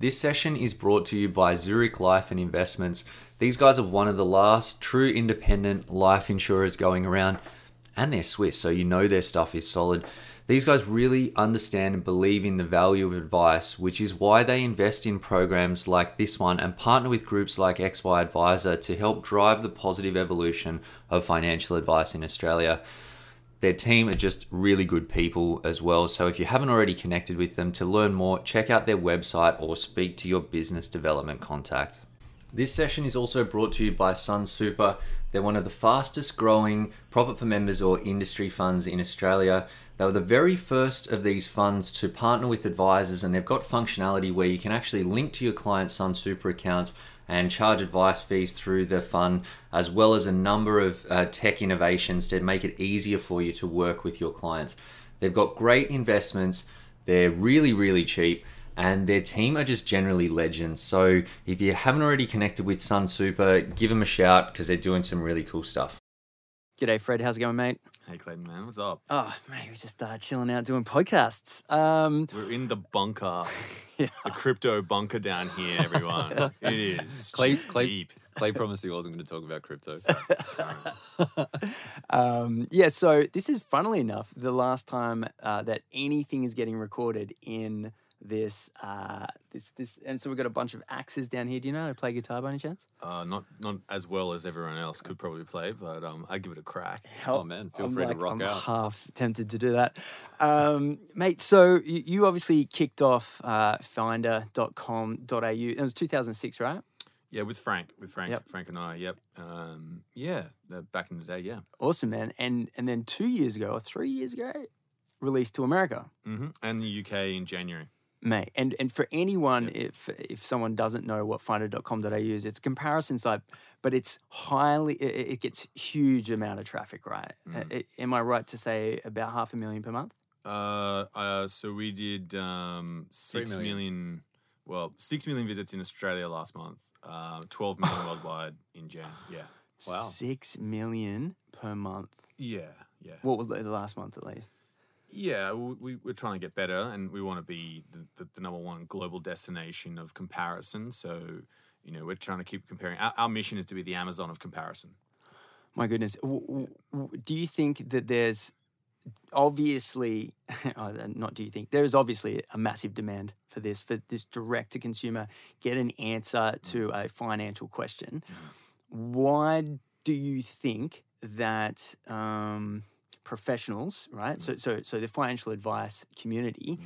This session is brought to you by Zurich Life and Investments. These guys are one of the last true independent life insurers going around, and they're Swiss, so you know their stuff is solid. These guys really understand and believe in the value of advice, which is why they invest in programs like this one and partner with groups like XY Advisor to help drive the positive evolution of financial advice in Australia. Their team are just really good people as well. So if you haven't already connected with them to learn more, check out their website or speak to your business development contact. This session is also brought to you by Sun Super. They're one of the fastest growing profit for members or industry funds in Australia. They were the very first of these funds to partner with advisors, and they've got functionality where you can actually link to your client's Sun Super accounts and charge advice fees through the fund, as well as a number of uh, tech innovations to make it easier for you to work with your clients. They've got great investments, they're really, really cheap, and their team are just generally legends. So if you haven't already connected with Sun Super, give them a shout because they're doing some really cool stuff. G'day, Fred. How's it going, mate? Hey, Clayton, man, what's up? Oh, mate, we're just uh, chilling out doing podcasts. Um, We're in the bunker, yeah. the crypto bunker down here, everyone. it is Clay- just Clay- deep. Clay promised he wasn't going to talk about crypto. um, yeah, so this is, funnily enough, the last time uh, that anything is getting recorded in this, uh, this, this, and so we've got a bunch of axes down here. Do you know how to play guitar by any chance? Uh, not not as well as everyone else could probably play, but um, I give it a crack. Oh, man, feel I'm free to like- rock I'm out. half tempted to do that. Um, mate, so you, you obviously kicked off uh, finder.com.au. It was 2006, right? Yeah, with Frank, with Frank, Yep. Frank and I. Yep. Um, yeah, uh, back in the day. Yeah. Awesome, man. And and then two years ago or three years ago, released to America. hmm And the UK in January. Mate, and and for anyone, if if someone doesn't know what finder.com.au is, it's a comparison site, but it's highly, it, it gets huge amount of traffic, right? Uh, Mm. a- am I right to say about half a million per month? Uh, uh, so we did um, six million. million. Well, six million visits in Australia last month. Uh, Twelve million worldwide in Jan. Yeah. Wow. Six million per month. Yeah. Yeah. What was the the last month at least? Yeah, we, we, we're trying to get better and we want to be the, the, the number one global destination of comparison. So, you know, we're trying to keep comparing. Our, our mission is to be the Amazon of comparison. My goodness. W- w- Do you think that there's obviously, oh, not do you think, there is obviously a massive demand for this, for this direct to consumer, get an answer to a financial question. Why do you think that um, professionals, right? So, so, so the financial advice community.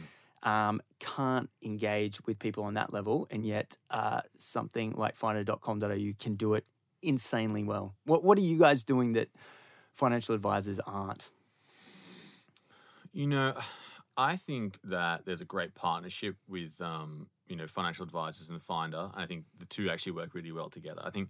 Um, can't engage with people on that level, and yet uh, something like finder.com.au can do it insanely well. What What are you guys doing that financial advisors aren't? You know, I think that there's a great partnership with, um, you know, financial advisors and Finder. And I think the two actually work really well together. I think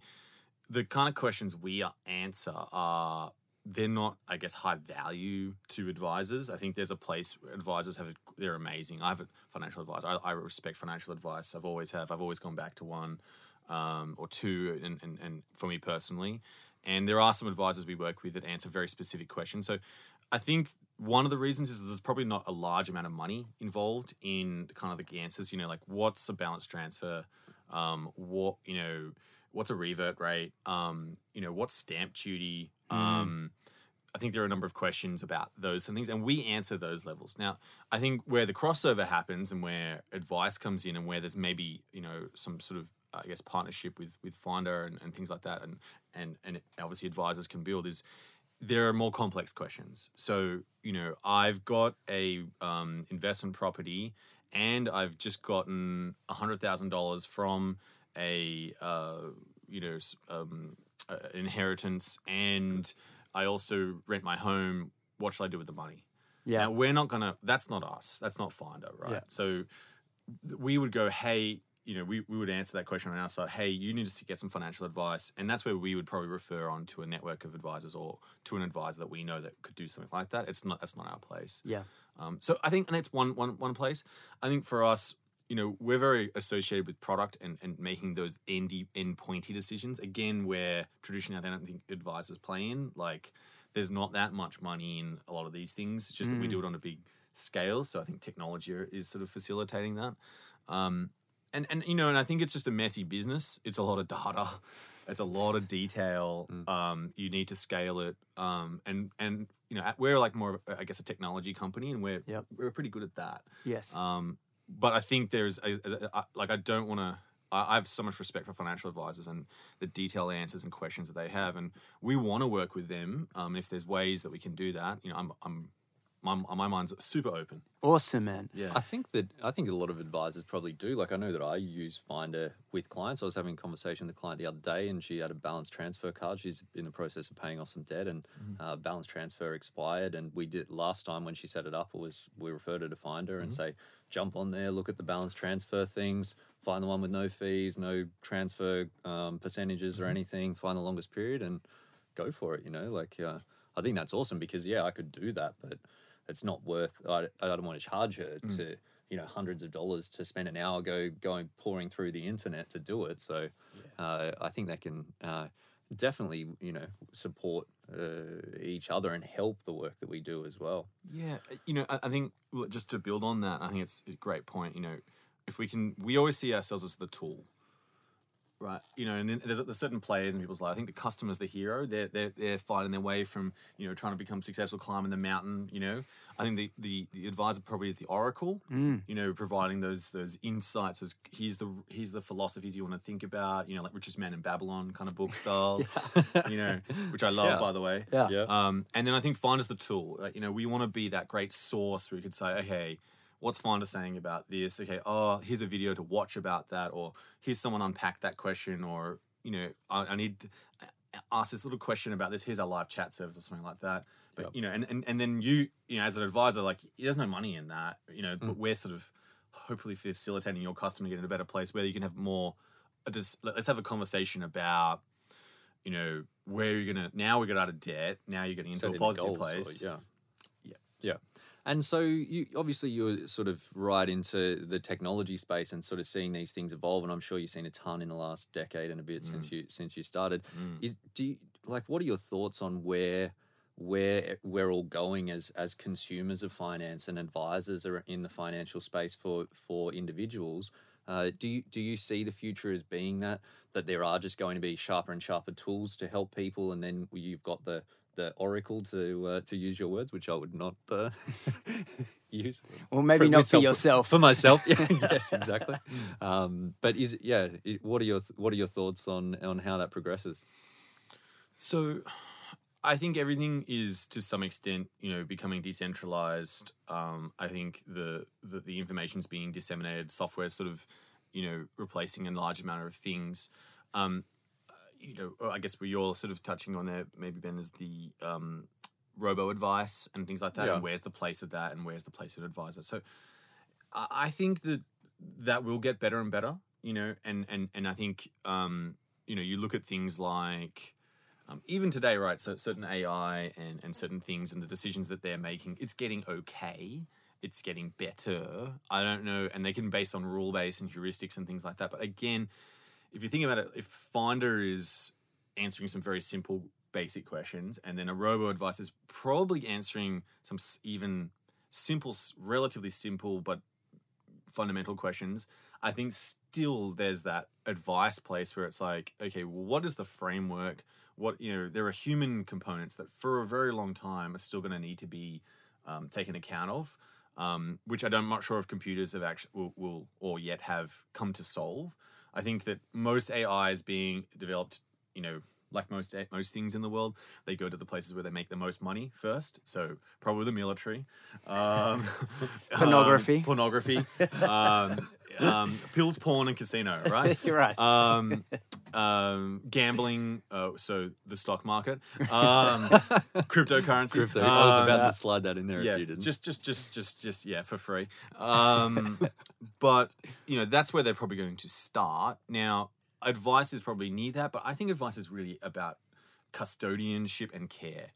the kind of questions we answer are they're not, I guess, high value to advisors. I think there's a place advisors have they're amazing. I have a financial advisor. I, I respect financial advice. I've always have. I've always gone back to one um, or two, and, and and for me personally. And there are some advisors we work with that answer very specific questions. So I think one of the reasons is there's probably not a large amount of money involved in kind of the answers. You know, like what's a balance transfer? Um, what you know, what's a revert rate? Um, you know, what's stamp duty? Um, I think there are a number of questions about those and things, and we answer those levels. Now, I think where the crossover happens and where advice comes in, and where there's maybe you know some sort of I guess partnership with with Finder and, and things like that, and and and obviously advisors can build is there are more complex questions. So you know, I've got a um, investment property, and I've just gotten hundred thousand dollars from a uh, you know um, uh, inheritance, and I also rent my home. What should I do with the money? Yeah, Now we're not gonna. That's not us. That's not Finder, right? Yeah. So we would go, hey, you know, we, we would answer that question on our side. Hey, you need to get some financial advice, and that's where we would probably refer on to a network of advisors or to an advisor that we know that could do something like that. It's not. That's not our place. yeah, Um, so I think and that's one one one place. I think for us, you know, we're very associated with product and, and making those endy end pointy decisions. Again, where traditionally I don't think advisors play in. Like, there's not that much money in a lot of these things. It's just that we do it on a big scale. So I think technology is sort of facilitating that. Um, and and you know, and I think it's just a messy business. It's a lot of data. It's a lot of detail. Mm. Um, you need to scale it. Um, and and you know, we're like more, of, a- I guess, a technology company, and we're Yep. we're pretty good at that. Yes. Um, but I think there's a, a- a- like I don't want to. I I have so much respect for financial advisors and the detailed answers and questions that they have, and we want to work with them. Um, if there's ways that we can do that, you know, I'm I'm my my mind's super open. awesome, man. Yeah. I think that I think a lot of advisors probably do. Like I know that I use Finder with clients. I was having a conversation with a client the other day, and she had a balance transfer card. She's in the process of paying off some debt, and uh, balance transfer expired. And we did last time when she set it up it was we referred her to Finder and say jump on there, look at the balance transfer things, find the one with no fees, no transfer um, percentages or anything, find the longest period, and go for it. You know, like uh, I think that's awesome because yeah, I could do that, but it's not worth. I, I don't want to charge her to you know hundreds of dollars to spend an hour go going pouring through the internet to do it. So uh, I think that can uh, definitely you know support uh, each other and help the work that we do as well. Yeah, uh, you know, I, I think just to build on that, I think it's a great point. You know, if we can, we always see ourselves as the tool, right? You know, and then there's, there's certain players in people's life. I think the customer's the hero. They're they're they're fighting their way from you know trying to become successful, climbing the mountain. You know, I think the the, the advisor probably is the oracle. You know, providing those those insights. Those, here's the here's the philosophies you want to think about. You know, like Richest Man in Babylon kind of book styles. You know, which I love Yeah. by the way. Yeah. Yeah. Um, and then I think Finder's the tool. Like, you know, we want to be that great source where we could say, okay, what's Finder saying about this? Okay, oh, here's a video to watch about that, or here's someone unpack that question, or you know, I, I need to ask this little question about this. Here's our live chat service or something like that. But you know, and, and and then you, you know, as an advisor, like there's no money in that, you know, but mm. we're sort of hopefully facilitating your customer to get in a better place where you can have more. Just let's have a conversation about you know, where you're gonna now we got out of debt, now you're getting into Setting a positive goals or- place. yeah. Yeah. Yeah. And so you obviously you're sort of right into the technology space and sort of seeing these things evolve and I'm sure you've seen a ton in the last decade and a bit since Mm. you since you started. Is do you, like what are your thoughts on where where we're all going as as consumers of finance and advisors are in the financial space for for individuals? Uh, do you do you see the future as being that that there are just going to be sharper and sharper tools to help people, and then you've got the the oracle to uh, to use your words, which I would not uh, use. Well, maybe For- not with for yourself. For myself, yeah, yes, exactly. Um, but is it, yeah? i what are your what are your thoughts on on how that progresses? So I think everything is to some extent, you know, becoming decentralized. Um, I think the, the the information's being disseminated, software sort of, you know, replacing a large amount of things. Um, you know, I guess what you're sort of touching on there, maybe Ben, is the um, robo advice and things like that. Yeah. And where's the place of that, and where's the place of an advisor? So I I think that that will get better and better. You know, and and and I think um, you know you look at things like um, even today, right? So certain AI and and certain things and the decisions that they're making, it's getting okay. It's getting better. I don't know, and they can base on rule base and heuristics and things like that. But again, if you think about it, if Finder is answering some very simple, basic questions, and then a robo advice is probably answering some even simple, relatively simple, but fundamental questions. I think still there's that advice place where it's like, okay, well, what is the framework? What you know, there are human components that for a very long time are still going to need to be um, taken account of, um, which I don't, I'm not sure if computers have actually will, will or yet have come to solve. I think that most AI is being developed, you know, like most most things in the world, they go to the places where they make the most money first. So probably the military, um, Pornography. um, pornography, um, um, pills, porn, and casino. Right. You're right. Um, um, gambling, uh, so the stock market, um, cryptocurrency. Crypto. I was about to slide that in there yeah, if you didn't. just, just, just, just, just, yeah, for free. Um, but you know, that's where they're probably going to start. Now, advice is probably near that, but I think advice is really about custodianship and care.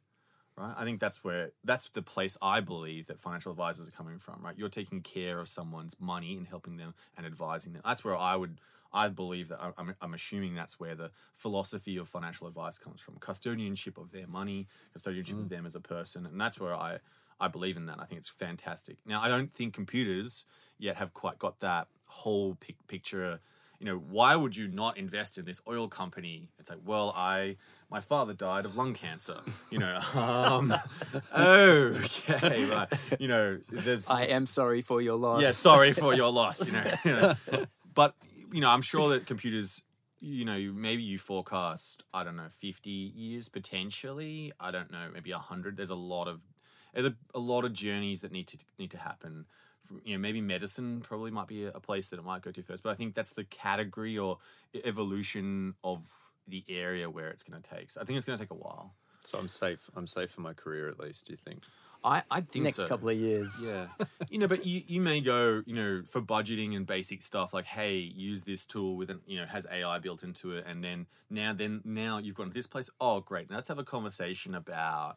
Right, I think that's where that's the place I believe that financial advisors are coming from. Right, you're taking care of someone's money and helping them and advising them. That's where I would, I believe that I'm, I'm assuming that's where the philosophy of financial advice comes from: custodianship of their money, custodianship of mm. them as a person, and that's where I, I believe in that. I think it's fantastic. Now, I don't think computers yet have quite got that whole pic- picture. You know, why would you not invest in this oil company? It's like, well, I my father died of lung cancer. You know, um, okay, right. You know, there's I am sorry for your loss. yeah, sorry for your loss. You know, you know. but you know, I'm sure that computers, you know, maybe you forecast, I don't know, 50 years potentially. I don't know, maybe hundred. There's a lot of there's a, a lot of journeys that need to need to happen. You know, maybe medicine probably might be a, a place that it might go to first, but I think that's the category or evolution of the area where it's going to take. So I think it's going to take a while. So I'm safe. I'm safe for my career at least. Do you think? I I think Next so. couple of years. Yeah. you know, but you, you may go, you know, for budgeting and basic stuff like, hey, use this tool with an, you know, has AI built into it. And then now, then now you've gone to this place. Oh, great. Now let's have a conversation about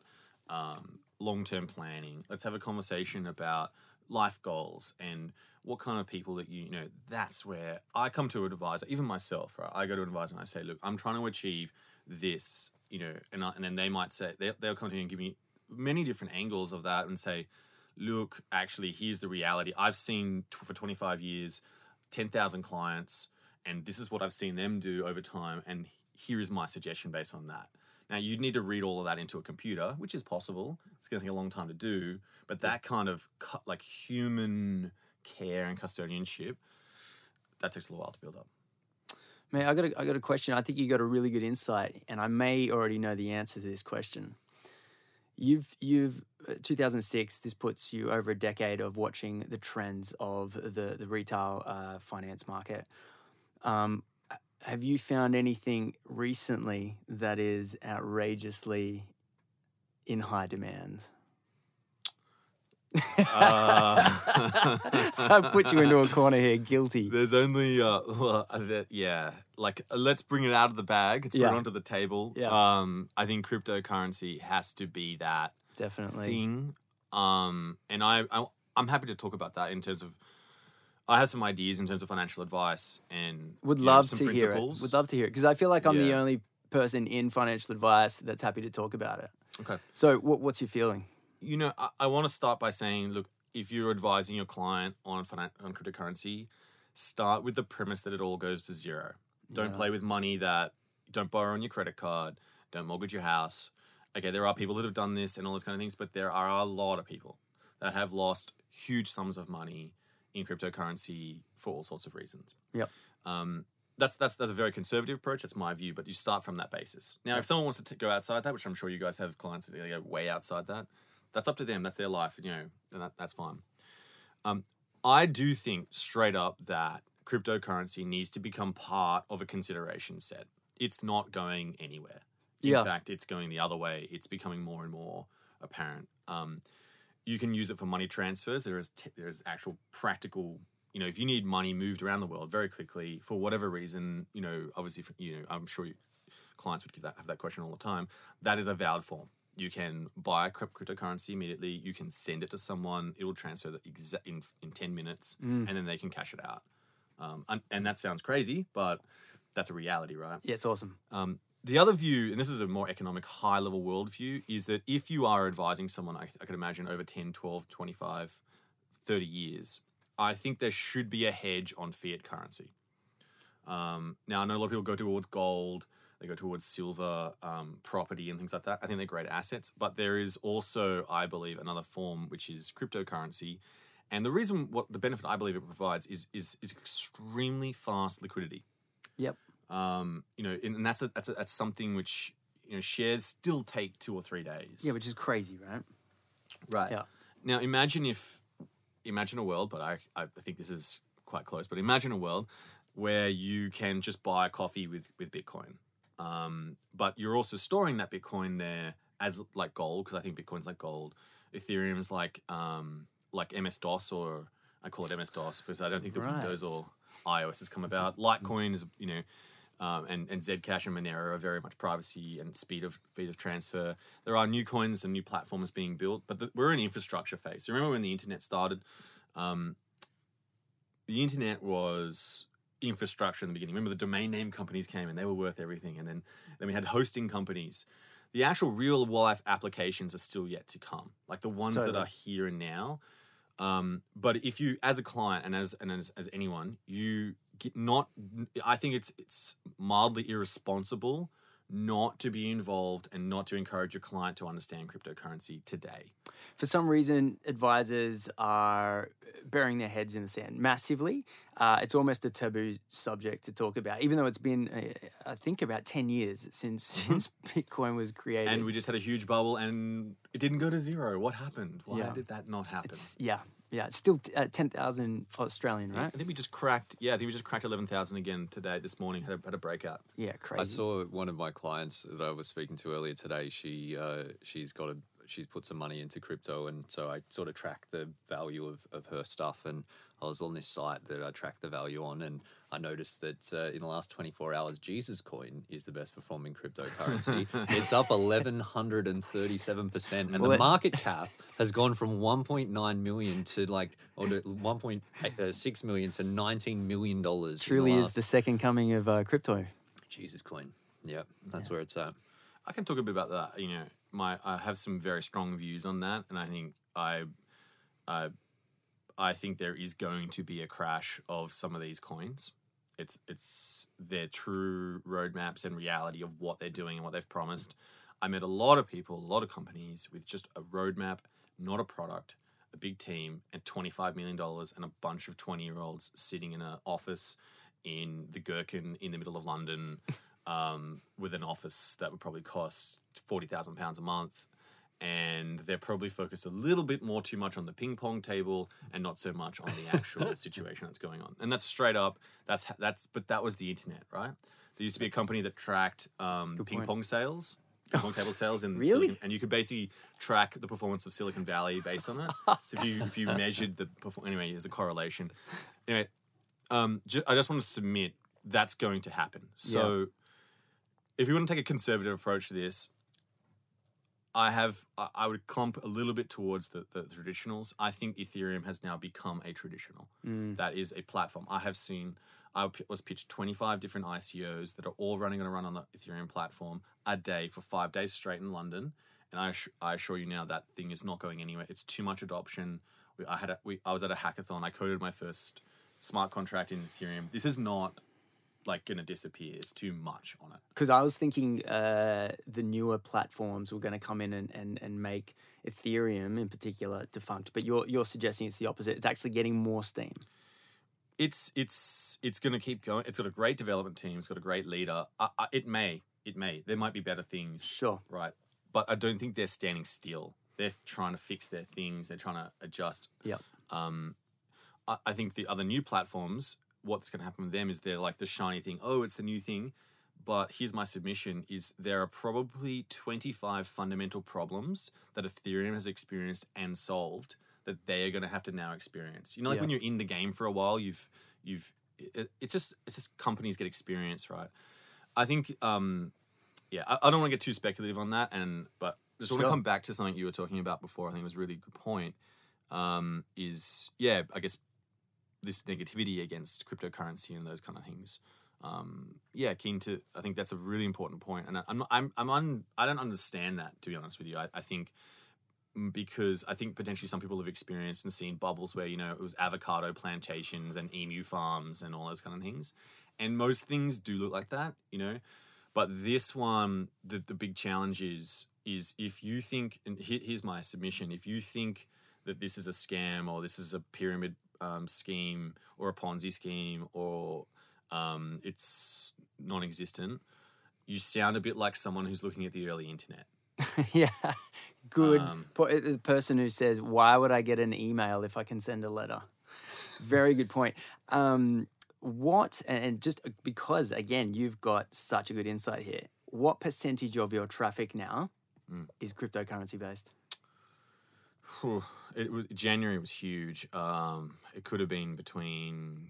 um, long term planning. Let's have a conversation about life goals and what kind of people that you, you know, that's where I come to an advisor, even myself, right? I go to an advisor and I say, look, I'm trying to achieve this, you know, and, I, and then they might say, they, they'll come to me and give me many different angles of that and say, look, actually, here's the reality. I've seen t- for 25 years, 10,000 clients, and this is what I've seen them do over time. And here is my suggestion based on that. Now, you'd need to read all of that into a computer, which is possible. It's going to take a long time to do, but that kind of cu- like human care and custodianship, that takes a little while to build up. Man, I got a, I got a question. I think you got a really good insight, and I may already know the answer to this question. You've you've uh, 2006. This puts you over a decade of watching the trends of the the retail uh, finance market. Um, have you found anything recently that is outrageously in high demand? Uh, I put you into a corner here, guilty. There's only, uh, well, uh, yeah, like uh, let's bring it out of the bag. Let's put it onto the table. Yeah. Um, I think cryptocurrency has to be that Definitely. thing. Um, and I, I, I'm happy to talk about that in terms of. I have some ideas in terms of financial advice and Would know, love some to hear it. principles. Would love to hear it because I feel like I'm the only person in financial advice that's happy to talk about it. Okay. So, what, what's your feeling? you know, I, I want to start by saying, look, if you're advising your client on finan- on cryptocurrency, start with the premise that it all goes to zero. Don't Yeah. play with money that don't borrow on your credit card. Don't mortgage your house. Okay, there are people that have done this and all those kind of things, but there are a lot of people that have lost huge sums of money in cryptocurrency for all sorts of reasons. Yep. Um, that's that's that's a very conservative approach. That's my view, but you start from that basis. Now, if someone wants to t- go outside that, which I'm sure you guys have clients that go way outside that, that's up to them. That's their life, you know, and that, that's fine. Um, I do think straight up that cryptocurrency needs to become part of a consideration set. It's not going anywhere. In Yeah. fact, it's going the other way. It's becoming more and more apparent. Um, you can use it for money transfers. There is t- there is actual practical. You know, if you need money moved around the world very quickly for whatever reason, you know, obviously, for, you know, I'm sure you, clients would give that, have that question all the time. That is a valid form. You can buy crypt- cryptocurrency immediately. You can send it to someone. It will transfer the exa- in in ten minutes, and then they can cash it out. Um, and, and that sounds crazy, but that's a reality, right? Yeah, it's awesome. Um, the other view, and this is a more economic, high level worldview, is that if you are advising someone, I, I could imagine over 10, 12, 25, 30 years, I think there should be a hedge on fiat currency. Um, now, I know a lot of people go towards gold, they go towards silver, um, property, and things like that. I think they're great assets, but there is also, I believe, another form which is cryptocurrency. And the reason, what the benefit I believe it provides is is, is extremely fast liquidity Yep. Um, you know, and and that's a, that's a, that's something which you know shares still take two or three days. Yeah, which is crazy, right? right. yeah. Now imagine if imagine a world, but I I think this is quite close. But imagine a world where you can just buy a coffee with with Bitcoin, um, but you're also storing that Bitcoin there as like gold because I think Bitcoin's like gold, Ethereum's like um, like MS DOS or I call it MS DOS because I don't think the Windows or iOS has come about. Litecoin is you know. Um, and, and Zcash and Monero are very much privacy and speed of speed of transfer. There are new coins and new platforms being built, but the, we're in infrastructure phase. So remember when the internet started? Um, the internet was infrastructure in the beginning. Remember the domain name companies came and they were worth everything, and then then we had hosting companies the actual real life applications are still yet to come, like the ones that are here and now. Um, but if you, as a client and as and as, as anyone, you not. I think it's it's mildly irresponsible not to be involved and not to encourage your client to understand cryptocurrency today. For some reason, advisors are burying their heads in the sand massively. Uh, it's almost a taboo subject to talk about, even though it's been, uh, I think, about 10 years since, since Bitcoin was created. Mm-hmm. And we just had a huge bubble and it didn't go to zero. What happened? Why Yeah. did that not happen? it's, yeah, yeah, it's still t- uh, 10,000 Australian, right? I think we just cracked. Yeah, I think we just cracked eleven thousand again today. This morning had a, had a breakout. Yeah, crazy. I saw one of my clients that I was speaking to earlier today. She uh, she's got a she's put some money into crypto, and so I sort of track the value of, of her stuff. And I was on this site that I track the value on, and I noticed that uh, in the last 24 hours, Jesus Coin is the best performing cryptocurrency. it's up 1137 percent, and Well, the it- market cap has gone from 1.9 million to like or to 1.6 million to 19 million dollars. Truly in the is the second coming of uh, crypto. Jesus Coin. Yeah, that's where it's at. I can talk a bit about that. You know, my I have some very strong views on that, and I think I, I, I think there is going to be a crash of some of these coins. It's it's their true roadmaps and reality of what they're doing and what they've promised. I met a lot of people, a lot of companies with just a roadmap, not a product, a big team, and twenty five million dollars, and a bunch of twenty year olds sitting in an office in the Gherkin in the middle of London um, with an office that would probably cost forty thousand pounds a month, and they're probably focused a little bit more too much on the ping pong table and not so much on the actual situation that's going on. And that's straight up. That's that's. But that was the internet, right? There used to be a company that tracked um, ping point. pong sales. Ping pong table sales in Really? Silicon, and you could basically track the performance of Silicon Valley based on it. so if you if you measured the performance, anyway, there's a correlation. Anyway, um, ju- I just want to submit that's going to happen. So, if you want to take a conservative approach to this, I have I would clump a little bit towards the, the traditionals. I think Ethereum has now become a traditional. Mm. That is a platform. I have seen. I was pitched 25 different ICOs that are all running on a run on the Ethereum platform a day for five days straight in London. And I, I assure you now that thing is not going anywhere. It's too much adoption. We, I had a, we, I was at a hackathon. I coded my first smart contract in Ethereum. This is not like going to disappear. It's too much on it. Because I was thinking uh, the newer platforms were going to come in and, and, and make Ethereum in particular defunct, but you're, you're suggesting it's the opposite. It's actually getting more steam. it's it's it's going to keep going. It's got a great development team. It's got a great leader. I, I, it may, it may. There might be better things, Sure. right? But I don't think they're standing still. They're trying to fix their things. They're trying to adjust. Yeah. Um, I, I think the other new platforms, what's going to happen with them is they're like the shiny thing. Oh, it's the new thing. But here's my submission: is there are probably 25 fundamental problems that Ethereum has experienced and solved that they are going to have to now experience. You know, like Yeah. when you're in the game for a while, you've you've it, it's just it's just companies get experience, right? I think um yeah, I, I don't want to get too speculative on that, and but just want to come back to something you were talking about before. I think it was a really good point. Um, is yeah, I guess this negativity against cryptocurrency and those kind of things. Um, yeah, keen to. I think that's a really important point, and I, I'm not, I'm I'm un, I don't understand that to be honest with you. I, I think because I think potentially some people have experienced and seen bubbles where you know it was avocado plantations and emu farms and all those kind of things, and most things do look like that, you know. But this one, the the big challenge is is if you think, and here, here's my submission: if you think that this is a scam or this is a pyramid um, scheme or a Ponzi scheme or um, it's non-existent, you sound a bit like someone who's looking at the early internet. yeah. Good. Um, Po- uh, the person who says, Why would I get an email if I can send a letter? Very good point. Um, what, and just uh, because, again, you've got such a good insight here, what percentage of your traffic now Mm. is cryptocurrency based? It was January was huge. Um, it could have been between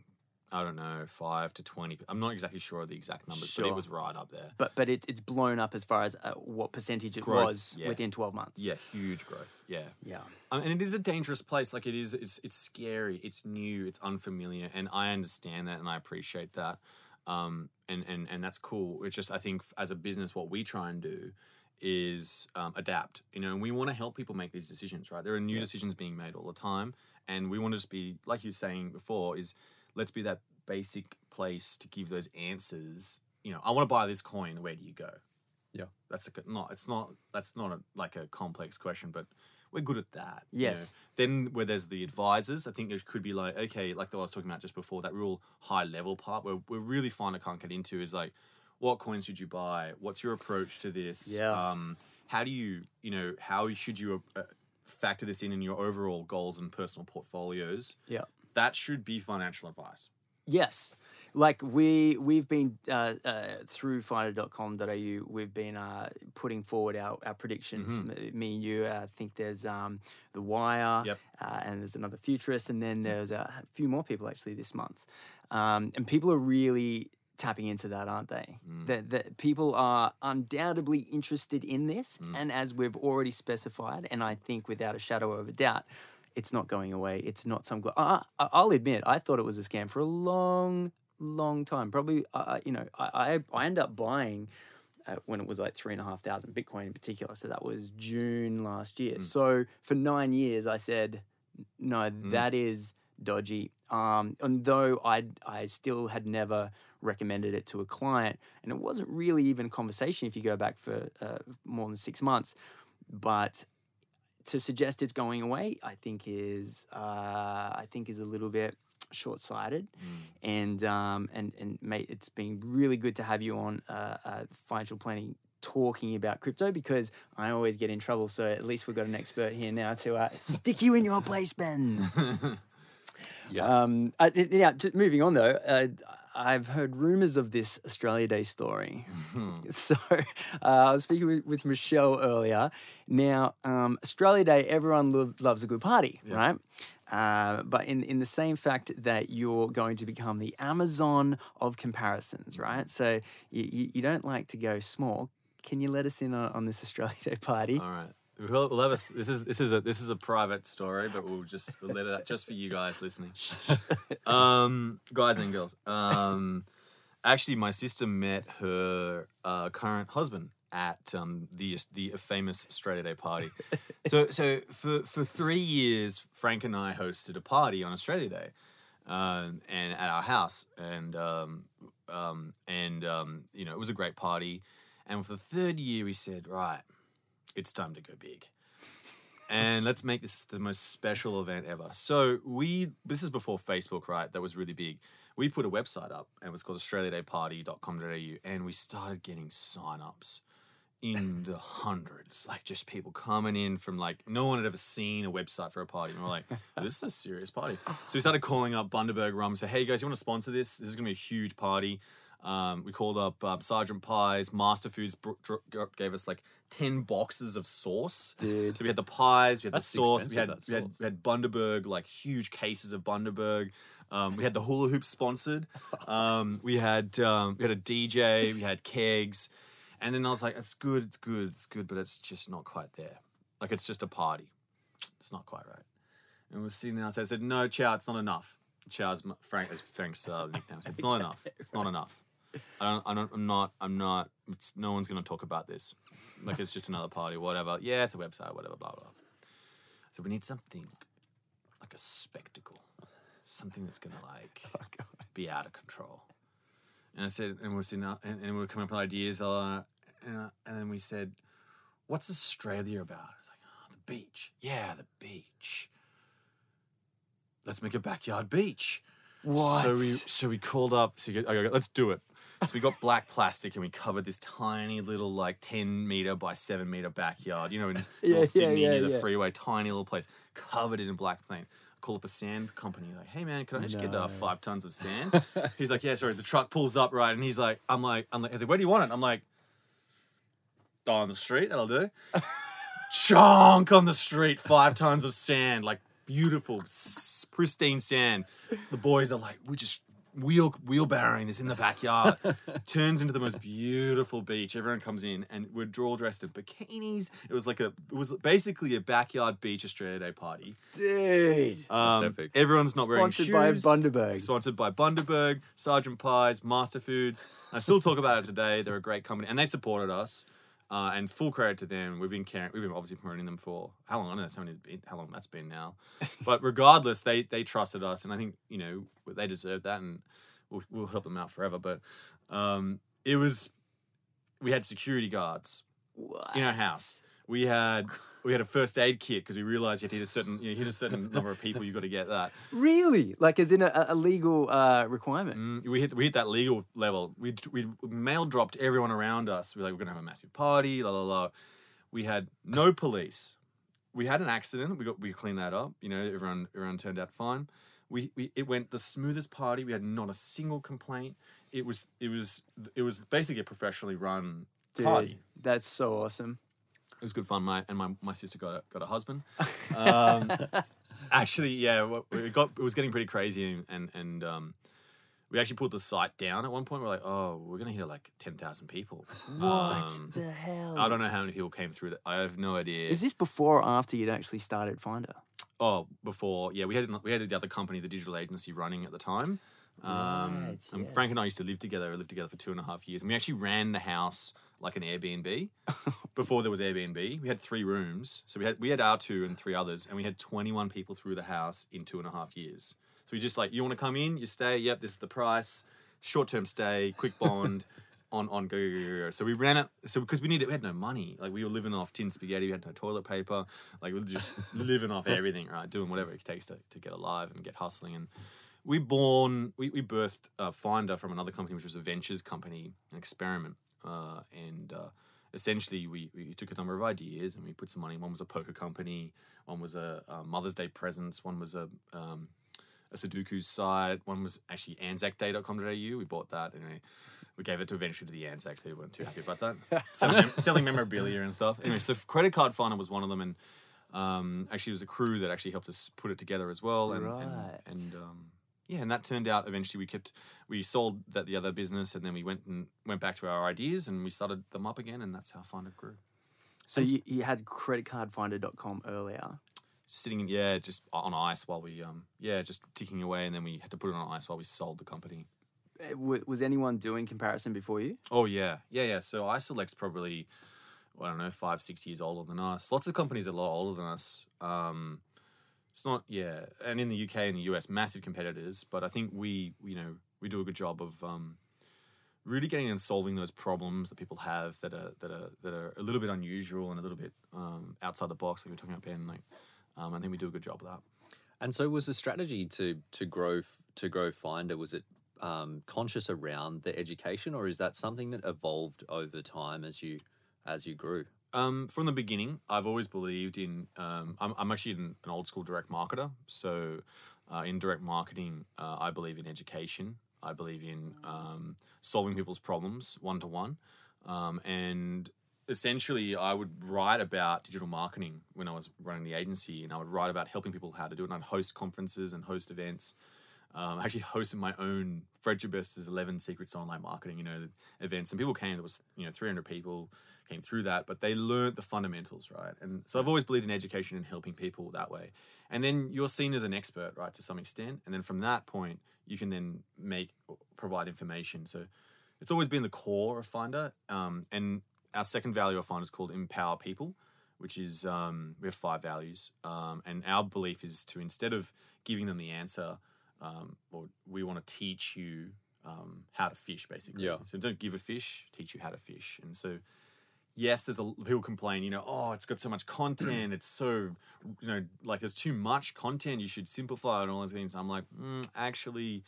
I don't know five to twenty. I'm not exactly sure of the exact numbers, but it was right up there. But but it, it's blown up as far as uh, what percentage it Growth, was yeah. within 12 months. Yeah, huge growth. Yeah, Yeah. um, and it is a dangerous place. Like it is, it's it's scary. It's new. It's unfamiliar, and I understand that, and I appreciate that. Um, and and and that's cool. It's just I think as a business, what we try and do is um, adapt. You know, and we want to help people make these decisions. Right, there are new decisions being made all the time, and we want to just be like you were saying before. Is let's be that basic place to give those answers. You know, I want to buy this coin. Where do you go? Yeah. That's a, not. It's not. That's not a, like a complex question, but we're good at that. you know. Yes. Then where there's the advisors, I think it could be like okay, like the I was talking about just before, that real high level part where we're really fine. I can't get into is like, what coins should you buy? What's your approach to this? Yeah. Um, how do you, you know, how should you uh, factor this in in your overall goals and personal portfolios? Yeah. That should be financial advice. Yes. Like we we've been uh, uh, through finder.com.au we've been uh, putting forward our, our predictions M- me and you I think there's um, the wire Yep. uh, and there's another futurist and then there's a few more people actually this month um, and people are really tapping into that aren't they that, that people are undoubtedly interested in this and as we've already specified and I think without a shadow of a doubt it's not going away. It's not some. Gl- I, I- I'll admit, I thought it was a scam for a long, long time. Probably, uh, you know, I I, I ended up buying uh, when it was like three and a half thousand Bitcoin in particular. So that was June last year. So for nine years, I said, no, that is dodgy. Um, and though I I still had never recommended it to a client, and it wasn't really even a conversation if you go back for uh, more than six months, but to suggest it's going away, I think is uh, I think is a little bit short sighted, and um, and and mate, it's been really good to have you on uh, uh, financial planning talking about crypto because I always get in trouble. So at least we've got an expert here now to uh, stick you in your place, Ben. Yeah. Um, uh, it- yeah, moving on though, uh, I've heard rumors of this Australia Day story. so uh, I was speaking with, with Michelle earlier. Now, um, Australia Day, everyone lo- loves a good party, right? Uh, but in, in the same fact that you're going to become the Amazon of comparisons, right? So you, you, you don't like to go small. Can you let us in on, on this Australia Day party? All right. We'll, we'll have a, this is this is a this is a private story, but we'll just we'll let it out just for you guys listening. Um, guys and girls. Um, actually, my sister met her uh, current husband at um, the the famous Australia Day party. So so for for three years, Frank and I hosted a party on Australia Day, um, and at our house, and um, um, and um, you know it was a great party. And for the third year, we said, right, it's time to go big. And let's make this the most special event ever. So we this is before Facebook, right? That was really big. We put a website up and it was called australiadayparty.com.au and we started getting signups in the hundreds. Like just people coming in from like no one had ever seen a website for a party. And we're like, "Oh, this is a serious party. So we started calling up Bundaberg Rum, say, hey guys, you want to sponsor this? This is gonna be a huge party. Um, we called up um, Sergeant Pies, Master Foods br- dr- gave us like 10 boxes of sauce. Dude. So we had the pies, we had That's the sauce, we had, expensive, we had, we had Bundaberg, like huge cases of Bundaberg. Um, we had the hula hoop sponsored. Um, we had um, we had a DJ. We had kegs, and then I was like, "It's good, it's good, it's good," but it's just not quite there. Like it's just a party. It's not quite right. And we're sitting there. I said, I said "No, Chow, it's not enough." Chow's Frank is Frank's uh, nickname. Said, "It's not enough. It's not enough. I don't. I don't. I'm not. I'm not. It's, no one's gonna talk about this. Like it's just another party, whatever. Yeah, it's a website, whatever, blah blah." So we need something like a spectacle, something that's gonna like be out of control. And I said, and we're sitting out, and, and we were coming up with ideas, uh, and, uh, and then we said, "What's Australia about?" It's like, "Oh, the beach. Yeah, the beach. Let's make a backyard beach." What? So we so we called up. So go, okay, let's do it. So we got black plastic and we covered this tiny little like ten meter by seven meter backyard. You know, in Yeah, North Sydney yeah, near the yeah. freeway, tiny little place, covered it in black paint. Call up a sand company. Like, hey man, can I just get uh, five tons of sand? he's like, yeah, sorry. The truck pulls up right, and he's like, I'm like, I'm like, he's like, where do you want it? I'm like, oh, on the street. That'll do. Chonk on the street, five tons of sand, like beautiful, pristine sand. The boys are like, we just wheel wheelbarrowing this in the backyard. Turns into the most beautiful beach. Everyone comes in, and we're all dressed in bikinis. It was like a, it was basically a backyard beach Australia Day party. Dude. Um, epic. Everyone's not wearing Sponsored shoes. by Bundaberg. Sponsored by Bundaberg, Sergeant Pies, Master Foods. I still talk about it today. They're a great company, and they supported us. Uh, and full credit to them. We've been caring, we've been obviously promoting them for how long? I don't know how, many, how long that's been now. But regardless, they they trusted us, and I think you know they deserve that, and we'll, we'll help them out forever. But um, it was we had security guards in our house. We had we had a first aid kit because we realized you had to hit a certain you know, hit a certain number of people. You got to get that. Really? Like, as in a, a legal uh, requirement? Mm, we hit we hit that legal level. We we mail dropped everyone around us. We are like we're gonna have a massive party. La la la. We had no police. We had an accident. We got we cleaned that up. You know, everyone everyone turned out fine. We, we it went the smoothest party. We had not a single complaint. It was it was it was basically a professionally run Dude, party. that's so awesome. It was good fun. My and my, my sister got a, got a husband. Um, actually, yeah, what- we got it was getting pretty crazy, and and, and um, we actually pulled the site down at one point. We're like, oh, we're gonna hit like ten thousand people. Um, the hell? I don't know how many people came through that. I have no idea. Is this before or after you'd actually started Finder? oh, before yeah, we had we had the other company, the digital agency, running at the time. Um, Right, and Frank and I used to live together. We lived together for two and a half years, and we actually ran the house like an Airbnb. Before there was Airbnb, we had three rooms. So we had we had our two and three others, and we had twenty one people through the house in two and a half years. So we just like, you want to come in, you stay. Yep, this is the price. Short term stay, quick bond. On, on go, go, go, go. So we ran it. So because we needed, we had no money. Like we were living off tin spaghetti. We had no toilet paper. Like we were just living off everything, right? Doing whatever it takes to, to get alive and get hustling. And we born we, we birthed uh, Finder from another company, which was a ventures company, an experiment, uh, and uh, essentially we, we took a number of ideas and we put some money. One was a poker company, one was a, uh Mother's Day presents, one was a um, a Sudoku site, one was actually AnzacDay.com.au. We bought that anyway. We gave it to eventually to the Anzacs. They weren't too happy about that. selling, selling memorabilia and stuff. Anyway, so Credit Card Finder was one of them, and um, actually it was a crew that actually helped us put it together as well. And Right. and, and um, yeah, and that turned out eventually we kept we sold that the other business, and then we went and went back to our ideas, and we started them up again, and that's how Finder grew. So you, you had creditcardfinder.com earlier. Sitting, yeah, just on ice while we, um, yeah, just ticking away, and then we had to put it on ice while we sold the company. Uh, Was anyone doing comparison before you? Oh yeah, yeah, yeah. So iSelect's probably I don't know five, six years older than us. Lots of companies are a lot older than us. Um, it's not yeah, and in the UK and the US, massive competitors. But I think we you know we do a good job of um, really getting and solving those problems that people have that are that are that are a little bit unusual and a little bit um, outside the box. Like we are talking about Ben, like um, I think we do a good job of that. And so, was the strategy to to grow to grow Finder? Was it um, conscious around the education, or is that something that evolved over time as you as you grew? Um, from the beginning, I've always believed in. Um, I'm, I'm actually an, an old school direct marketer. So, uh, in direct marketing, uh, I believe in education. I believe in um, solving people's problems one to one. And essentially, I would write about digital marketing when I was running the agency, and I would write about helping people how to do it. And I'd host conferences and host events. Um, I actually hosted my own Fred Schebesta's 11 Secrets Online Marketing, you know, events. And people came, there was, you know, 300 people came through that, but they learned the fundamentals, right? And so I've always believed in education and helping people that way. And then you're seen as an expert, right, to some extent. And then from that point, you can then make, provide information. So it's always been the core of Finder. Um, and our second value of Finder is called Empower People, which is, um, we have five values. Um, and our belief is to, instead of giving them the answer, um, or we want to teach you um, how to fish, basically. Yeah. So don't give a fish, teach you how to fish. And so, yes, there's a people complain, you know, oh, it's got so much content, it's so, you know, like there's too much content. You should simplify it and all those things. I'm like, mm, actually,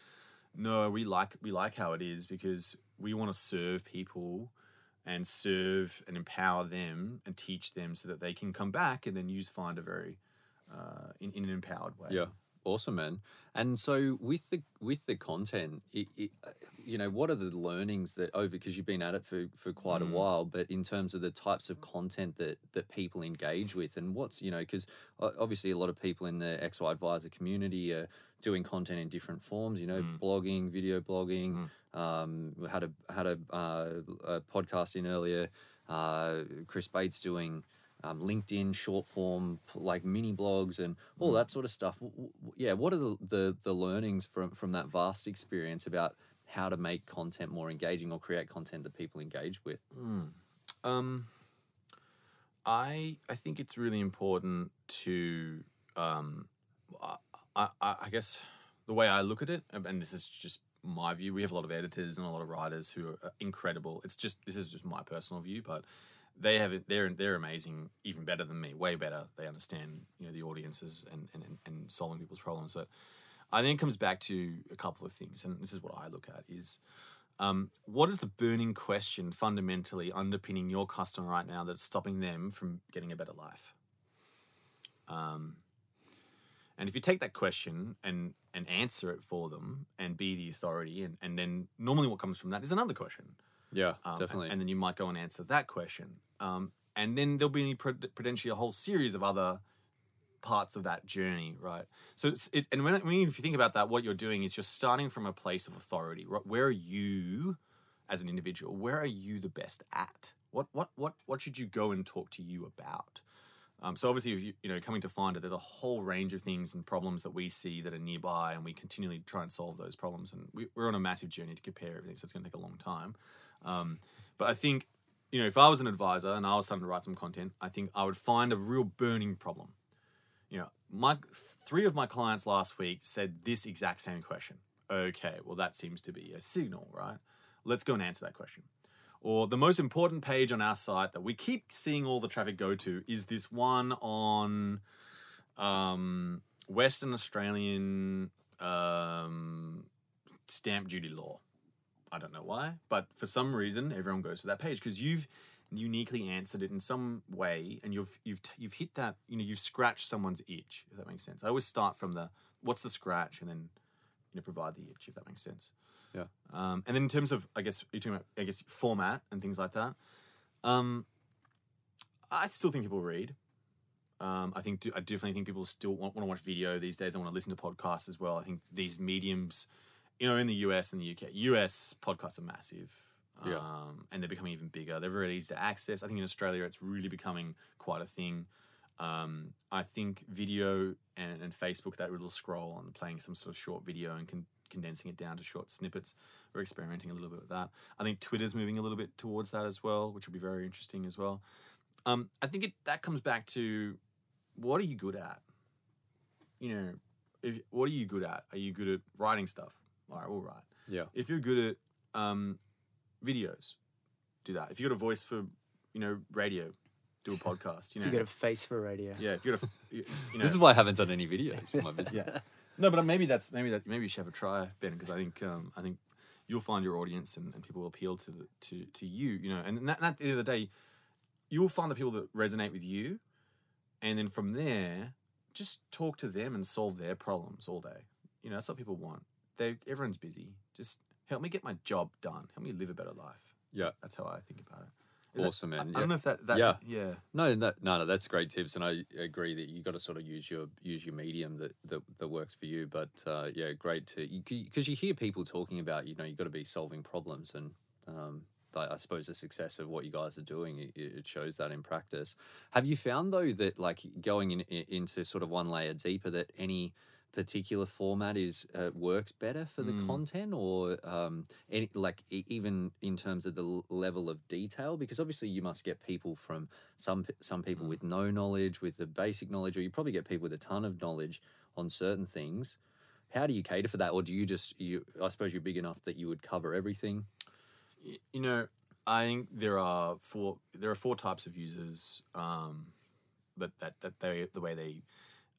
no, we like we like how it is because we want to serve people and serve and empower them and teach them so that they can come back and then use Finder very uh, in, in an empowered way. Yeah, awesome, man. And so with the with the content, it, it, uh, you know, what are the learnings that over because you've been at it for for quite a while, but in terms of the types of content that that people engage with, and what's you know, because obviously a lot of people in the XY Advisor community are doing content in different forms. You know, blogging, video blogging. Um, we had a had a, uh, a podcast in earlier. Uh, Chris Bates doing um, LinkedIn short form, like mini blogs and all that sort of stuff. Yeah, what are the, the the learnings from from that vast experience about how to make content more engaging or create content that people engage with? Um, I I think it's really important to um, I, I I guess the way I look at it, and this is just my view. We have a lot of editors and a lot of writers who are uh, incredible. It's just this is just my personal view, but they have. They're they're amazing, even better than me, way better. They understand you know the audiences and and, and solving people's problems. But I think it comes back to a couple of things, and this is what I look at is. Um, what is the burning question fundamentally underpinning your customer right now that's stopping them from getting a better life? Um, and if you take that question and and answer it for them and be the authority, and, and then normally what comes from that is another question. Yeah, Um, definitely. And, and then you might go and answer that question. Um, and then there'll be potentially a whole series of other parts of that journey, right? So it's it, and when mean, if you think about that, what you're doing is you're starting from a place of authority. Right? Where are you as an individual? Where are you the best at? What what what what should you go and talk to you about? Um, so obviously, if you you know coming to find it, there's a whole range of things and problems that we see that are nearby, and we continually try and solve those problems. And we, we're on a massive journey to compare everything, so it's going to take a long time. Um, but I think you know if I was an advisor and I was starting to write some content, I think I would find a real burning problem. You know, my three of my clients last week said this exact same question. Okay, well that seems to be a signal, right? Let's go and answer that question or the most important page on our site that we keep seeing all the traffic go to is this one on um, Western Australian um, stamp duty law. I don't know why, but for some reason everyone goes to that page because you've uniquely answered it in some way, and you've you've you've hit that you know you've scratched someone's itch. If that makes sense, I always start from the what's the scratch, and then you know provide the itch. If that makes sense. Yeah. Um, and then in terms of, I guess you're talking about, I guess format and things like that. Um, I still think people read. Um, I think I definitely think people still want, want to watch video these days. They want to listen to podcasts as well. I think these mediums, you know, in the US and the UK, US podcasts are massive. Yeah. Um, and they're becoming even bigger. They're very easy to access. I think in Australia, it's really becoming quite a thing. Um, I think video and, and Facebook, that little scroll and playing some sort of short video and can condensing it down to short snippets. We're experimenting a little bit with that. I think Twitter's moving a little bit towards that as well, which will be very interesting as well. Um, I think it that comes back to what are you good at? You know, if, what are you good at? Are you good at writing stuff? All right, we'll write. yeah. If you're good at um, videos, do that. If you got a voice for, you know, radio, do a podcast. You know, You got a face for radio. yeah. If you got a, you, you know, This is why I haven't done any videos in my business. yeah. No, but maybe that's maybe that maybe you should have a try, Ben, because I think um, I think you'll find your audience and, and people will appeal to the, to to you, you know, and that, that at the end of the day, you will find the people that resonate with you, and then from there, just talk to them and solve their problems all day. You know, that's what people want. They everyone's busy. Just help me get my job done. Help me live a better life. Yeah. That's how I think about it. Is Awesome, I, man. I Yeah. don't know if that, that Yeah. yeah. No, no, no, no, that's great tips, and I agree that you got to sort of use your use your medium that that, that works for you. But uh, yeah, great to because you, hear people talking about you know you got to be solving problems, and um, I, I suppose the success of what you guys are doing it, it shows that in practice. Have you found though that like going in, in into sort of one layer deeper that any particular format is uh, works better for the content or um, any like e- even in terms of the l- level of detail? Because obviously you must get people from some some people with no knowledge with the basic knowledge or you probably get people with a ton of knowledge on certain things. How do you cater for that? Or do you just you i suppose you're big enough that you would cover everything? You know, I think there are four there are four types of users, um, but that that they the way they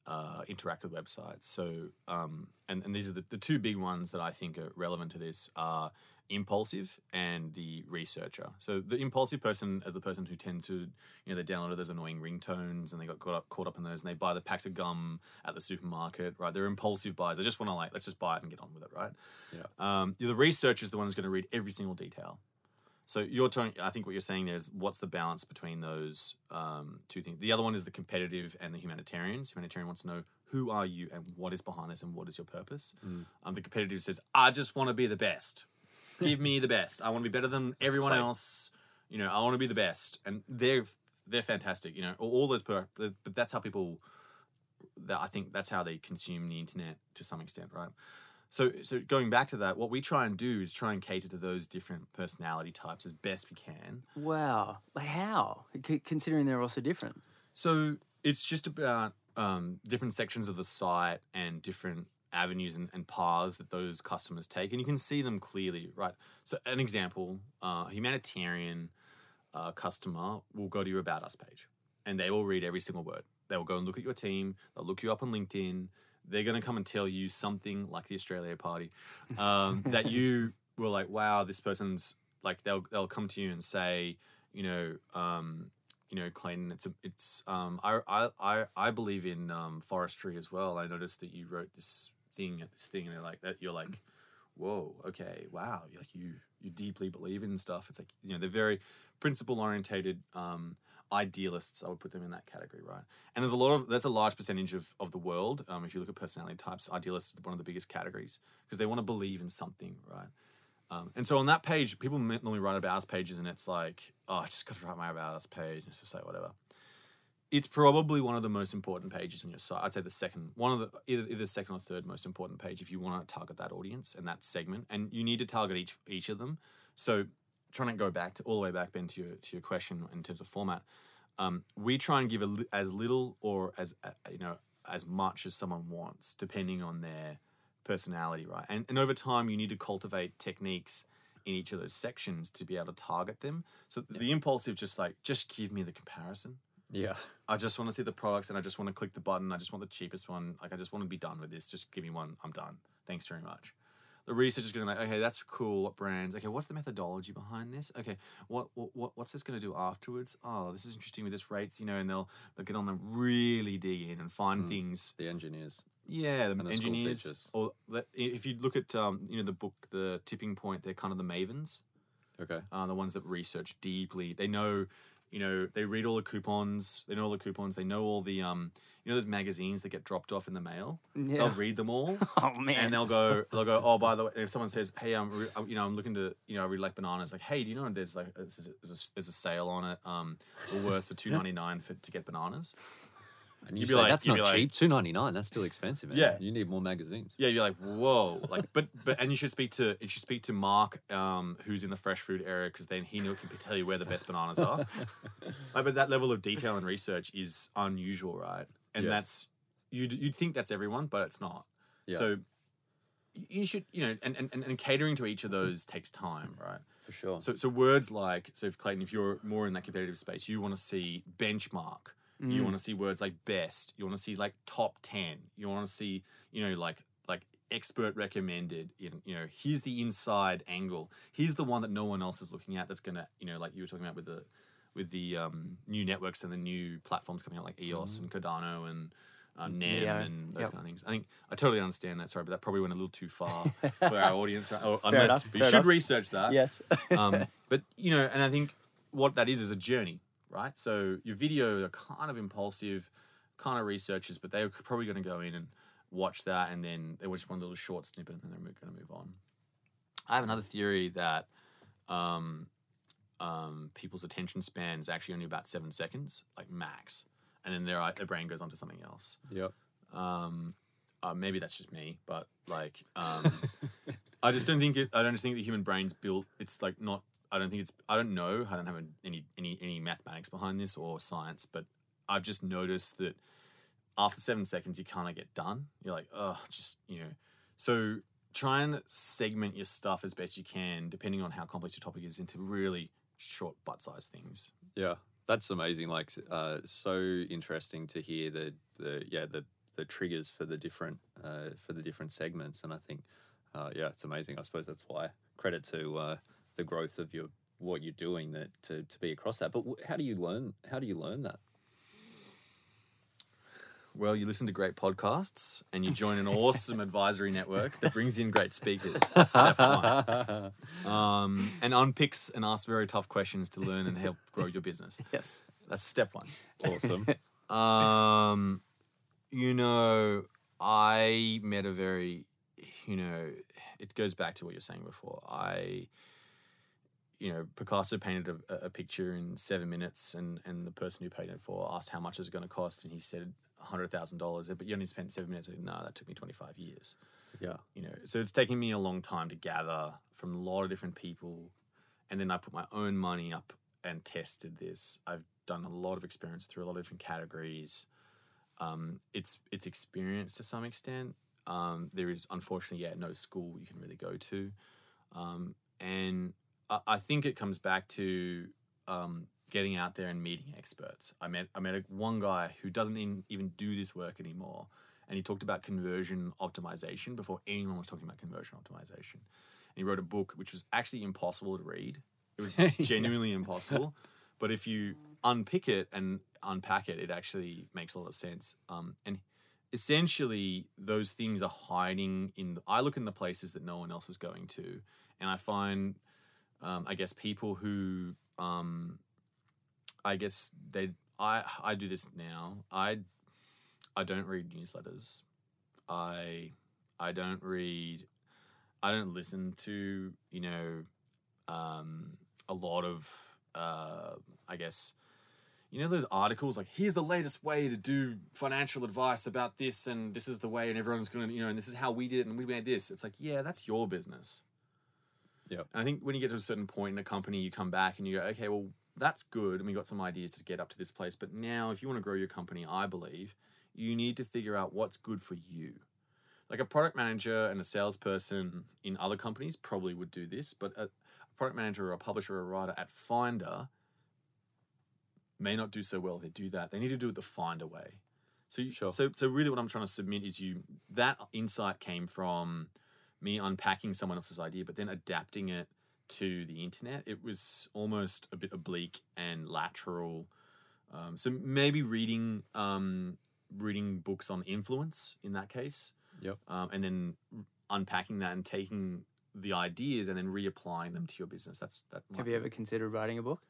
uh, interact with websites. So, um, and and these are the, the two big ones that I think are relevant to this are impulsive and the researcher. So the impulsive person as the person who tends to, you know, they downloaded those annoying ringtones and they got caught up caught up in those and they buy the packs of gum at the supermarket, right? They're impulsive buyers. They just want to like let's just buy it and get on with it, right? Yeah. Um, the researcher is the one who's going to read every single detail. So you're talking. I think what you're saying there is what's the balance between those um, two things. The other one is the competitive and the humanitarians. Humanitarian wants to know who are you and what is behind this and what is your purpose. Um, the competitive says, I just want to be the best. Give me the best. I want to be better than everyone else. You know, I want to be the best, and they're they're fantastic. You know, all, all those. Per- but that's how people. That I think that's how they consume the internet to some extent, right? So, so going back to that, what we try and do is try and cater to those different personality types as best we can. Wow. How? C- considering they're also different. So it's just about um, different sections of the site and different avenues and, and paths that those customers take, and you can see them clearly, right? So, an example: uh, humanitarian uh, customer will go to your About Us page, and they will read every single word. They will go and look at your team. They'll look you up on LinkedIn. They're going to come and tell you something like the Australia Party um, that you were like, "Wow, this person's like." They'll they'll come to you and say, you know. Um, you know, Clayton, it's a, it's. Um, I, I, I, I believe in um, forestry as well. I noticed that you wrote this thing at this thing, and they're like that. You're like, whoa, okay, wow. You're like you, you deeply believe in stuff. It's like you know, they're very principle orientated um, idealists. I would put them in that category, right? And there's a lot of there's a large percentage of of the world. Um, if you look at personality types, idealists are one of the biggest categories because they want to believe in something, right? Um, and so on that page, people normally write about us pages, and it's like, oh, I just got to write my about us page. and It's just like whatever. It's probably one of the most important pages on your site. I'd say the second, one of the either, either the second or third most important page if you want to target that audience and that segment, and you need to target each each of them. So, trying to go back to all the way back, Ben, to your to your question in terms of format, um, we try and give li- as little or as uh, you know as much as someone wants, depending on their personality, right? And, and over time, you need to cultivate techniques in each of those sections to be able to target them. So the impulsive, just like, just give me the comparison. Yeah. I just want to see the products and I just want to click the button. I just want the cheapest one. Like, I just want to be done with this. Just give me one. I'm done. Thanks very much. The research is going to be like, okay, that's cool. What brands? Okay, what's the methodology behind this? Okay, what what, what what's this going to do afterwards? Oh, this is interesting with this rates, you know, and they'll they'll get on and really dig in and find things The engineers. yeah, the, the engineers. Or the, if you look at um, you know the book, the tipping point, they're kind of the mavens, Okay. uh, the ones that research deeply. They know, you know, they read all the coupons. They know all the coupons. They know all the um, you know, those magazines that get dropped off in the mail. Yeah. They'll read them all. Oh man. And they'll go, they'll go. Oh, by the way, if someone says, "Hey, I'm, re- you know, I'm looking to, you know, I really like bananas." Like, hey, do you know there's like there's a, there's a, sale on it? Um, Woolworths for two ninety nine for to get bananas. And you You'd say be like- that's not like- cheap. Two ninety nine. That's still expensive. Man. Yeah. You need more magazines. Yeah, you're like, whoa, like, but but and you should speak to you should speak to Mark, um, who's in the fresh food area, because then he can tell you where the best bananas are. like, but that level of detail and research is unusual, right? And Yes. that's you'd you'd think that's everyone, but it's not. Yeah. So you should, you know, and, and and and catering to each of those takes time, right? For sure. So so words like so if Clayton, if you're more in that competitive space, you want to see benchmark. You want to see words like best. You want to see like top ten. You want to see you know like like expert recommended. You know, you know here's the inside angle. Here's the one that no one else is looking at. That's gonna you know like you were talking about with the with the um, new networks and the new platforms coming out like EOS and Cardano and um, NEM Neo. and those Yep. kind of things. I think I totally understand that. Sorry, but that probably went a little too far for our audience. Right? Or unless enough, you fair should enough. research that yes. um, but you know, and I think what that is is a journey, right? So your video are kind of impulsive, kind of researchers, but they're probably going to go in and watch that, and then they watch one little short snippet, and then they're going to move on. I have another theory that um, um, people's attention span is actually only about seven seconds, like max, and then their their brain goes on to something else. Yep. Um, uh, maybe that's just me, but like, um, I just don't think it. I don't just think the human brain's built. It's like not. I don't think it's. I don't know. I don't have any any any mathematics behind this or science, but I've just noticed that after seven seconds, you kind of get done. You're like, oh, just you know. So try and segment your stuff as best you can, depending on how complex your topic is, into really short, bite-sized things. Yeah, that's amazing. Like, uh, so interesting to hear the the yeah the the triggers for the different uh, for the different segments, and I think uh, yeah, it's amazing. I suppose that's why credit to uh, the growth of your what you're doing that to, to be across that. But how do you learn? How do you learn that? Well, you listen to great podcasts and you join an awesome advisory network that brings in great speakers. That's step one. Um, and unpicks and asks very tough questions to learn and help grow your business. yes. That's step one. Awesome. Um, you know, I met a very, you know, it goes back to what you're saying before. I, you know, Picasso painted a, a picture in seven minutes, and and the person who painted it for asked how much is it going to cost, and he said, hundred thousand dollars, but you only spent seven minutes. No, that took me twenty five years. Yeah. You know, so it's taken me a long time to gather from a lot of different people, and then I put my own money up and tested this. I've done a lot of experience through a lot of different categories. Um, it's it's experience to some extent. Um, there is unfortunately, yeah, no school you can really go to, um, and I, think it comes back to um, getting out there and meeting experts. I met I met a, one guy who doesn't even, even do this work anymore, and he talked about conversion optimization before anyone was talking about conversion optimization. And he wrote a book which was actually impossible to read. It was genuinely impossible, but if you unpick it and unpack it, it actually makes a lot of sense. Um, and essentially, those things are hiding in. I look in the places that no one else is going to, and I find, um, I guess, people who, um, I guess they. I I do this now. I I don't read newsletters. I I don't read. I don't listen to you know, um, a lot of uh, I guess you know those articles like here's the latest way to do financial advice about this and this is the way and everyone's gonna you know and this is how we did it and we made this it's like yeah that's your business Yep. and i think when you get to a certain point in a company you come back and you go okay well that's good and we got some ideas to get up to this place but now if you want to grow your company i believe you need to figure out what's good for you like a product manager and a salesperson in other companies probably would do this but a product manager or a publisher or a writer at finder may not do so well if they do that. They need to do it the Finder way. So, you, Sure. so, so really, what I'm trying to submit is you that insight came from me unpacking someone else's idea, but then adapting it to the internet. It was almost a bit oblique and lateral. Um, so maybe reading um, reading books on influence in that case, Yep. um, and then unpacking that and taking the ideas and then reapplying them to your business. That's that. Have you ever considered writing a book?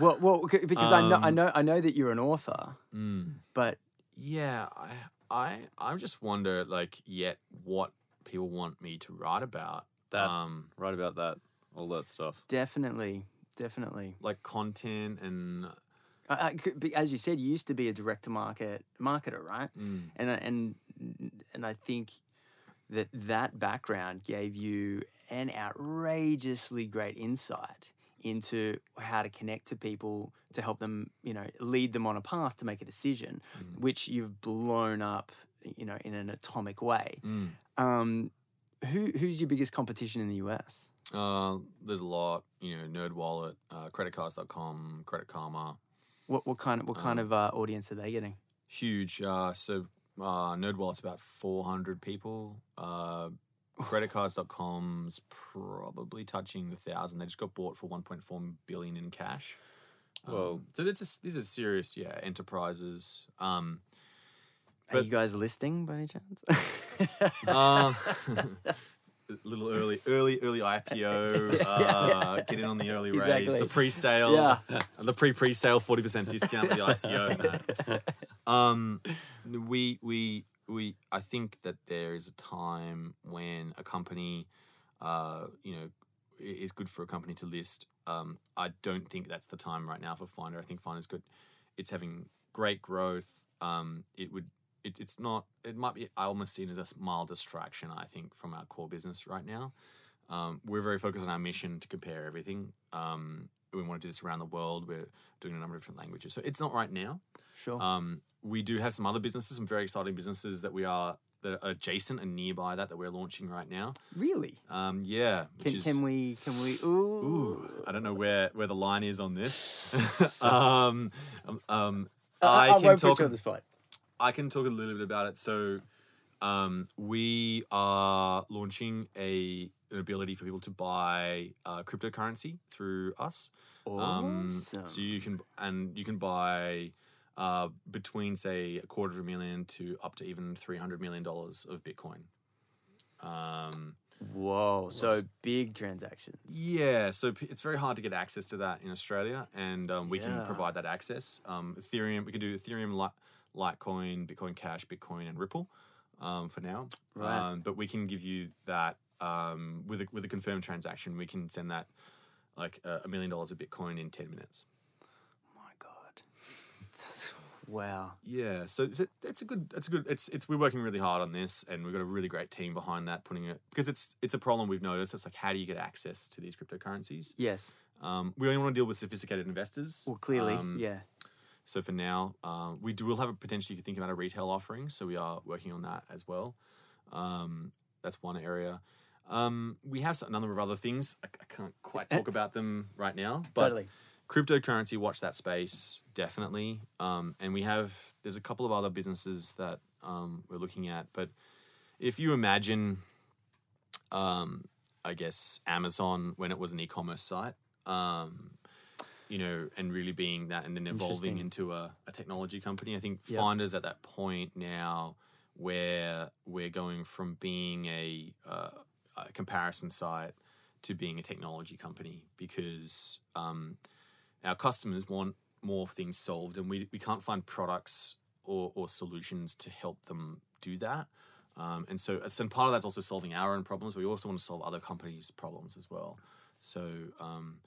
Well, well, because I know, I Um, know, I know that you're an author, Mm. but Yeah, I, I, I just wonder, like, yet what people want me to write about. That. um, Right about that. All that stuff. definitely, definitely. like content and I, I, could be- as you said, you used to be a direct to market marketer, right? mm, And I- and and I think that that background gave you an outrageously great insight into how to connect to people to help them, you know, lead them on a path to make a decision, which you've blown up, you know, in an atomic way. mm. Um, who who's your biggest competition in the US? Uh, there's a lot, you know, Nerd Wallet, uh, creditcards.com, Credit Karma, What what kind of what kind Um, of uh, audience are they getting? huge. Uh, so uh, Nerd Wallet's about 400 people. Uh, creditcards.com's probably touching the thousand. They just got bought for 1.4 billion in cash. Whoa. Um, so this is these are serious, yeah, enterprises. Um, Are but- you guys listing by any chance? um, a little early, early, early IPO. Uh, get in on the early raise, the pre-sale, Yeah. the pre-pre-sale forty percent discount, the ICO. no. Um, we we we. I think that there is a time when a company, uh, you know, is good for a company to list. Um, I don't think that's the time right now for Finder. I think Finder's good. It's having great growth. Um, it would. It, it's not. It might be. I almost see it as a mild distraction. I think from our core business right now. Um, we're very focused on our mission to compare everything. Um, we want to do this around the world. We're doing a number of different languages, so it's not right now. sure. Um, we do have some other businesses, some very exciting businesses that we are that are adjacent and nearby that that we're launching right now. really? Um, yeah, Can, is can we? Can we? Ooh. Ooh, I don't know where where the line is on this. um, um, um, Uh, I I can won't talk. on the spot. I can talk a little bit about it. So, um, we are launching a an ability for people to buy uh, cryptocurrency through us. Um, Awesome. so you can and you can buy uh, between say a quarter of a million to up to even three hundred million dollars of Bitcoin. Um, Whoa. So big transactions. yeah, so p- it's very hard to get access to that in Australia, and um, we can provide that access. Um, Ethereum, we can do Ethereum, Li- Litecoin, Bitcoin Cash, Bitcoin, and Ripple um, for now. Right. Um, but we can give you that um, with a, with a confirmed transaction. We can send that like a million dollars of Bitcoin in ten minutes. my God. That's, Wow. Yeah, so it's a, it's a good, it's a good, it's it's we're working really hard on this, and we've got a really great team behind that, putting it because it's it's a problem we've noticed. It's like how do you get access to these cryptocurrencies? Yes. Um, we only want to deal with sophisticated investors. Well, clearly, Um, yeah. So for now, um, we do will have a potentially think about a retail offering. So we are working on that as well. Um, that's one area. Um, we have a number of other things. I, I can't quite talk about them right now, but Totally. cryptocurrency, watch that space definitely. Um, and we have there's a couple of other businesses that um, we're looking at. But if you imagine, um, I guess Amazon when it was an e-commerce site, um, you know, and really being that, and then evolving into a, a technology company. I think Yep. Finder's at that point now where we're going from being a, uh, a comparison site to being a technology company because um, our customers want more things solved and we, we can't find products or, or solutions to help them do that. Um, and so, and part of that's also solving our own problems. But we also want to solve other companies' problems as well. So, um,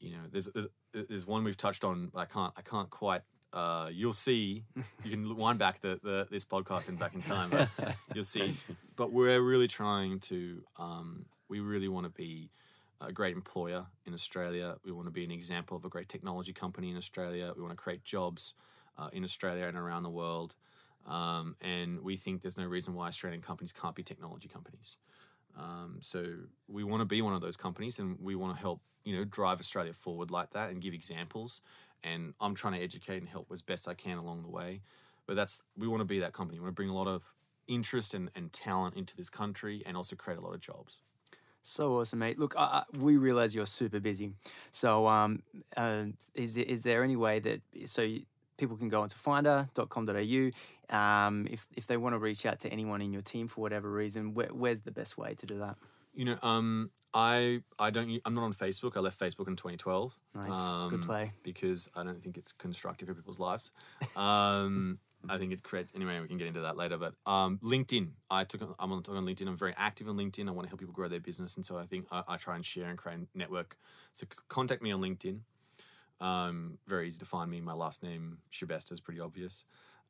you know, there's, there's there's one we've touched on. But I can't I can't quite. Uh, you'll see. You can wind back the, the this podcast and back in time. But you'll see. But we're really trying to. Um, we really want to be a great employer in Australia. We want to be an example of a great technology company in Australia. We want to create jobs uh, in Australia and around the world. Um, and we think there's no reason why Australian companies can't be technology companies. Um, so we want to be one of those companies, and we want to help you know drive Australia forward like that and give examples. And I'm trying to educate and help as best I can along the way. But that's we want to be that company. We want to bring a lot of interest and, and talent into this country, and also create a lot of jobs. So awesome, mate. Look, I, I, we realize you're super busy. So, um, uh, is is there any way that so you, people can go onto finder.com.au um, if if they want to reach out to anyone in your team for whatever reason? Where, where's the best way to do that? You know, um, I I don't I'm not on Facebook. I left Facebook in 2012. Nice, good um, play. Because I don't think it's constructive for people's lives. Um, I think it creates anyway. We can get into that later. But um, LinkedIn, I took I'm on, on LinkedIn. I'm very active on LinkedIn. I want to help people grow their business, and so I think I, I try and share and create a network. So contact me on LinkedIn. Um, very easy to find me. My last name Schebesta is pretty obvious.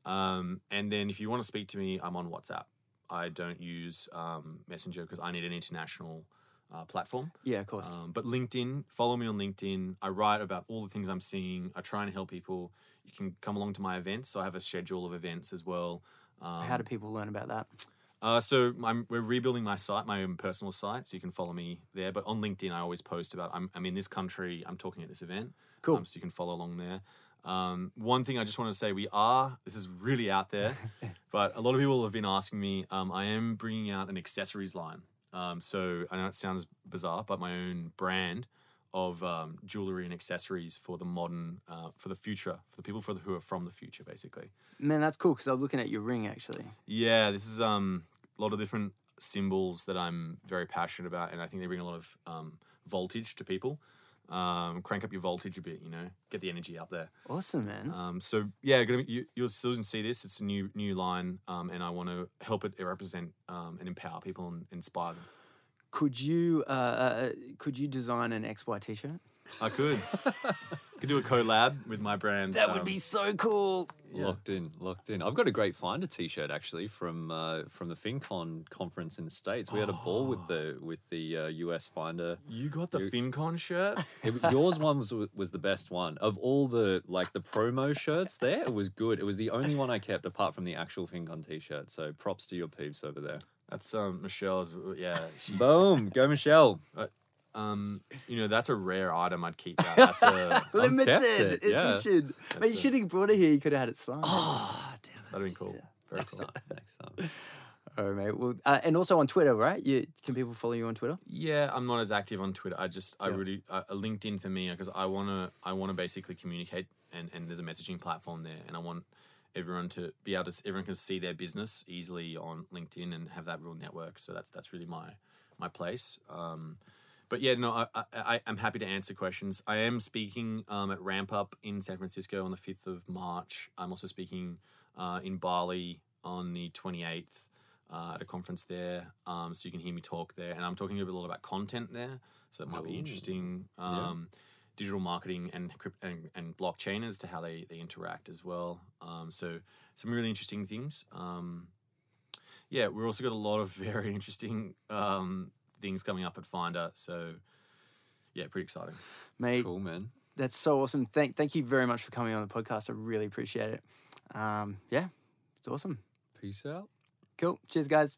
Um, and then if you want to speak to me, I'm on WhatsApp. I don't use um, Messenger because I need an international uh, platform. Yeah, of course. Um, but LinkedIn, follow me on LinkedIn. I write about all the things I'm seeing. I try and help people. You can come along to my events. So I have a schedule of events as well. Um, How do people learn about that? Uh, so I'm, we're rebuilding my site, my own personal site, so you can follow me there. But on LinkedIn, I always post about I'm, I'm in this country. I'm talking at this event. Cool. Um, so you can follow along there. Um, one thing I just want to say, we are. This is really out there, but a lot of people have been asking me. Um, I am bringing out an accessories line. Um, so I know it sounds bizarre, but my own brand of um, jewelry and accessories for the modern, uh, for the future, for the people for the, who are from the future, basically. Man, that's cool because I was looking at your ring actually. Yeah, this is um, a lot of different symbols that I'm very passionate about, and I think they bring a lot of um, voltage to people. Um, crank up your voltage a bit, you know, get the energy up there. Awesome, man. Um, so yeah, gonna you, you'll soon see this. It's a new new line, um, and I want to help it represent um, and empower people and inspire them. Could you uh, uh, could you design an XY t-shirt? I could could do a collab with my brand. That would um, be so cool. Locked in, locked in. I've got a great Finder T-shirt actually from uh, from the FinCon conference in the states. We had a ball with the with the uh, US Finder. You got the FinCon shirt. It, yours one was was the best one of all the like the promo shirts. There, it was good. It was the only one I kept apart from the actual FinCon T-shirt. So props to your peeps over there. That's um Michelle's. Yeah, she, Boom, go Michelle. Um, you know that's a rare item. I'd keep that. That's a Limited it, yeah. edition. Mate, you should have brought it here. You could have had it signed. Oh, damn it. that'd be cool. Very Next cool. time, next time. All right, mate. Well, uh, and also on Twitter, right? You can people follow you on Twitter? Yeah, I'm not as active on Twitter. I just I Yeah. really uh, LinkedIn for me because I wanna I wanna basically communicate and and there's a messaging platform there and I want everyone to be able to everyone can see their business easily on LinkedIn and have that real network. So that's that's really my my place. Um, but yeah, no, I, I, I'm happy to answer questions. I am speaking um, at Ramp Up in San Francisco on the fifth of March. I'm also speaking uh, in Bali on the twenty eighth uh, at a conference there. Um, so you can hear me talk there, and I'm talking a bit- lot about content there. So that might be interesting. Um, digital marketing and, and and blockchain as to how they they interact as well. Um, so some really interesting things. Um, yeah, we've also got a lot of very interesting um, things coming up at Finder. So yeah, pretty exciting. Mate, Cool, man. that's so awesome. Thank thank you very much for coming on the podcast. I really appreciate it. Um, yeah, it's awesome. Peace out. Cool. Cheers, guys.